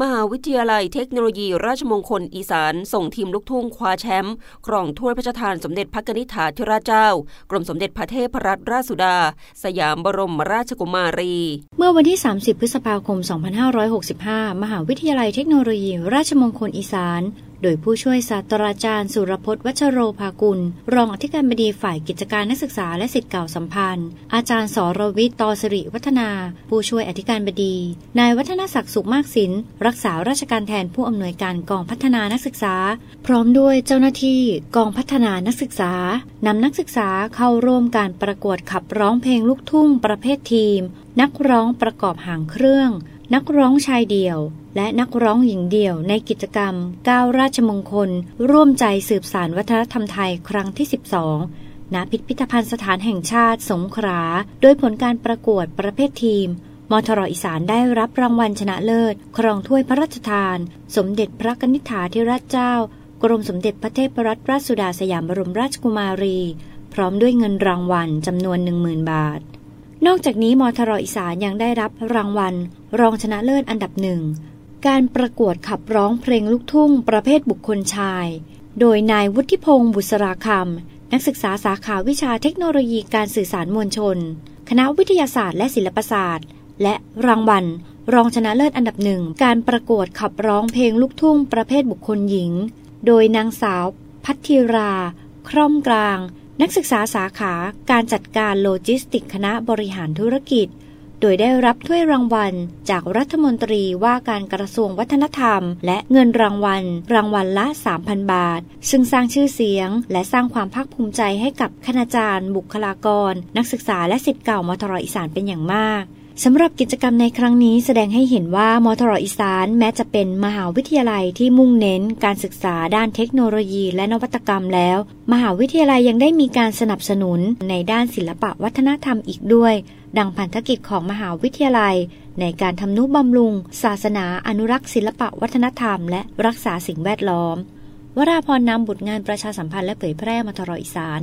มหาวิทยาลัยเทคโนโลยี ราชมงคลอีสาน ส่งทีมลูกทุ่งคว้าแชมป์ครองถ้วยพระราชทานสมเด็จพระนิษฐาธิราชเจ้า กรมสมเด็จพระเทพรัตนราชสุดา สยามบรมราชกุมารี เมื่อวันที่ 30 พฤษภาคม 2565 มหาวิทยาลัยเทคโนโลยี ราชมงคลอีสาน โดยผู้ช่วยศาสตราจารย์สุรพจน์วัชโรภากุล รองอธิการบดีฝ่ายกิจการนักศึกษาและสิทธิ์เก่าสัมพันธ์ อาจารย์สรวิทย์ตอสริวัฒนา ผู้ช่วยอธิการบดี นายวัฒนศักดิ์สุขมากสินรักษาราชการแทนผู้อำนวยการกองพัฒนานักศึกษา พร้อมด้วยเจ้าหน้าที่กองพัฒนานักศึกษานำนักศึกษาเข้าร่วมการประกวดขับร้องเพลงลูกทุ่งประเภททีม นักร้องประกอบหางเครื่อง นักร้องชายเดี่ยว และนักร้องหญิงเดี่ยวในกิจกรรมก้าวราชมงคล ร่วมใจสืบสารวัฒนธรรมไทยครั้งที่ 12 ณ พิพิธภัณฑ์สถานแห่งชาติสงขลา โดยผลการประกวดประเภททีมมทรอีสานได้รับรางวัลชนะเลิศ ครองถ้วยพระราชทาน สมเด็จพระนิษฐาธิราชเจ้า กรมสมเด็จพระเทพรัตนราชสุดาสยามบรมราชกุมารี พร้อมด้วยเงินรางวัลจำนวน 10,000 บาท นอกจากนี้มทรอีสานยังได้รับรางวัล รองชนะเลิศอันดับหนึ่ง การประกวดขับร้องเพลงลูกทุ่ง ประเภทบุคคลชาย โดยนายวุฒิพงศ์บุษราคำนักศึกษาสาขาวิชาเทคโนโลยีการสื่อสารมวลชน คณะวิทยาศาสตร์และศิลปศาสตร์ และรางวัล รองชนะเลิศอันดับหนึ่ง การประกวดขับร้องเพลงลูกทุ่ง ประเภทบุคคลหญิง โดยนางสาว พัทธิรา คร่อมกลาง นักศึกษาสาขาการจัดการโลจิสติกคณะบริหารธุรกิจ โดยได้รับถ้วยรางวัล จากรัฐมนตรีว่าการกระทรวงวัฒนธรรม และเงินรางวัล รางวัลละ 3,000 บาท ซึ่งสร้างชื่อเสียง และสร้างความภาคภูมิใจให้กับคณาจารย์ บุคลากร นักศึกษาและศิษย์เก่ามทร.อีสานเป็นอย่างมาก สำหรับกิจกรรมในครั้งนี้แสดงให้เห็นว่ามทรอีสานแม้จะเป็นมหาวิทยาลัยที่มุ่งเน้นการศึกษาด้านเทคโนโลยีและนวัตกรรมแล้ว มหาวิทยาลัยยังได้มีการสนับสนุนในด้านศิลปะวัฒนธรรมอีกด้วย ดังพันธกิจของมหาวิทยาลัย ในการทำนุบำรุง ศาสนา อนุรักษ์ศิลปะวัฒนธรรม และรักษาสิ่งแวดล้อม วราพรนำบุตรงานประชาสัมพันธ์และเผยแพร่มทรอีสาน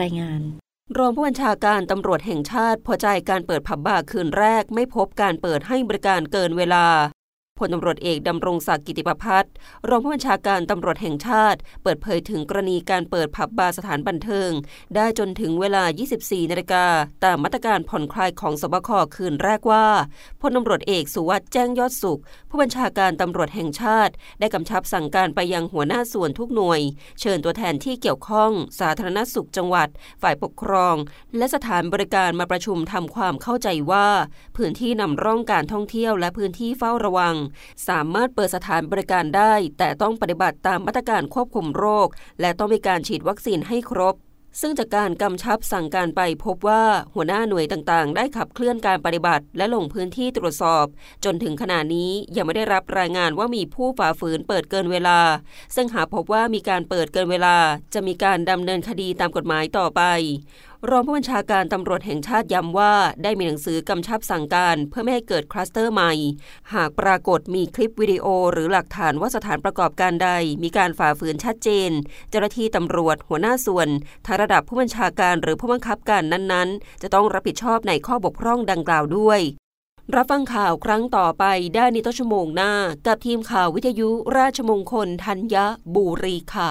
รายงาน รองผู้บัญชาการตำรวจแห่งชาติพอใจการเปิดผับบาร์คืนแรกไม่พบการเปิดให้บริการเกินเวลา พลตำรวจเอกดำรงศักดิ์กิติประพัฒน์รองผู้บัญชาการตำรวจแห่งชาติ เปิดเผยถึงกรณีการเปิดผับบาร์สถานบันเทิง ได้จนถึงเวลา 24 นาฬิกาตามมาตรการผ่อนคลายของสบคคืนแรกว่าพลตำรวจเอกสุวัสด์แจ้งยอดสุข ผู้บัญชาการตำรวจแห่งชาติ ได้กำชับสั่งการไปยังหัวหน้าส่วนทุกหน่วย เชิญตัวแทนที่เกี่ยวข้อง สาธารณสุขจังหวัด ฝ่ายปกครอง และสถานบริการมาประชุมทำความเข้าใจว่า พื้นที่นำร่องการท่องเที่ยวและพื้นที่เฝ้าระวังสามารถเปิดสถานบริการได้ แต่ต้องปฏิบัติตามมาตรการควบคุมโรค และต้องมีการฉีดวัคซีนให้ครบ ซึ่งจากการกำชับสั่งการไปพบว่าหัวหน้าหน่วยต่างๆ ได้ขับเคลื่อนการปฏิบัติ และลงพื้นที่ตรวจสอบ จนถึงขณะนี้ยังไม่ได้รับรายงานว่ามีผู้ฝ่าฝืนเปิดเกินเวลา ซึ่งหากพบว่ามีการเปิดเกินเวลา จะมีการดำเนินคดีตามกฎหมายต่อไป รองผู้บัญชาการตำรวจแห่งชาติย้ำว่า ได้มีหนังสือกำชับสั่งการเพื่อไม่ให้เกิดคลัสเตอร์ใหม่ หากปรากฏมีคลิปวิดีโอหรือหลักฐานว่าสถานประกอบการใด มีการฝ่าฝืนชัดเจน เจ้าหน้าที่ตำรวจหัวหน้าส่วนทางระดับผู้บัญชาการหรือผู้บังคับการนั้นๆ จะต้องรับผิดชอบในข้อบกพร่องดังกล่าวด้วย รับฟังข่าวครั้งต่อไปได้ในต้นชั่วโมงหน้า กับทีมข่าววิทยุราชมงคลธัญบุรีค่ะ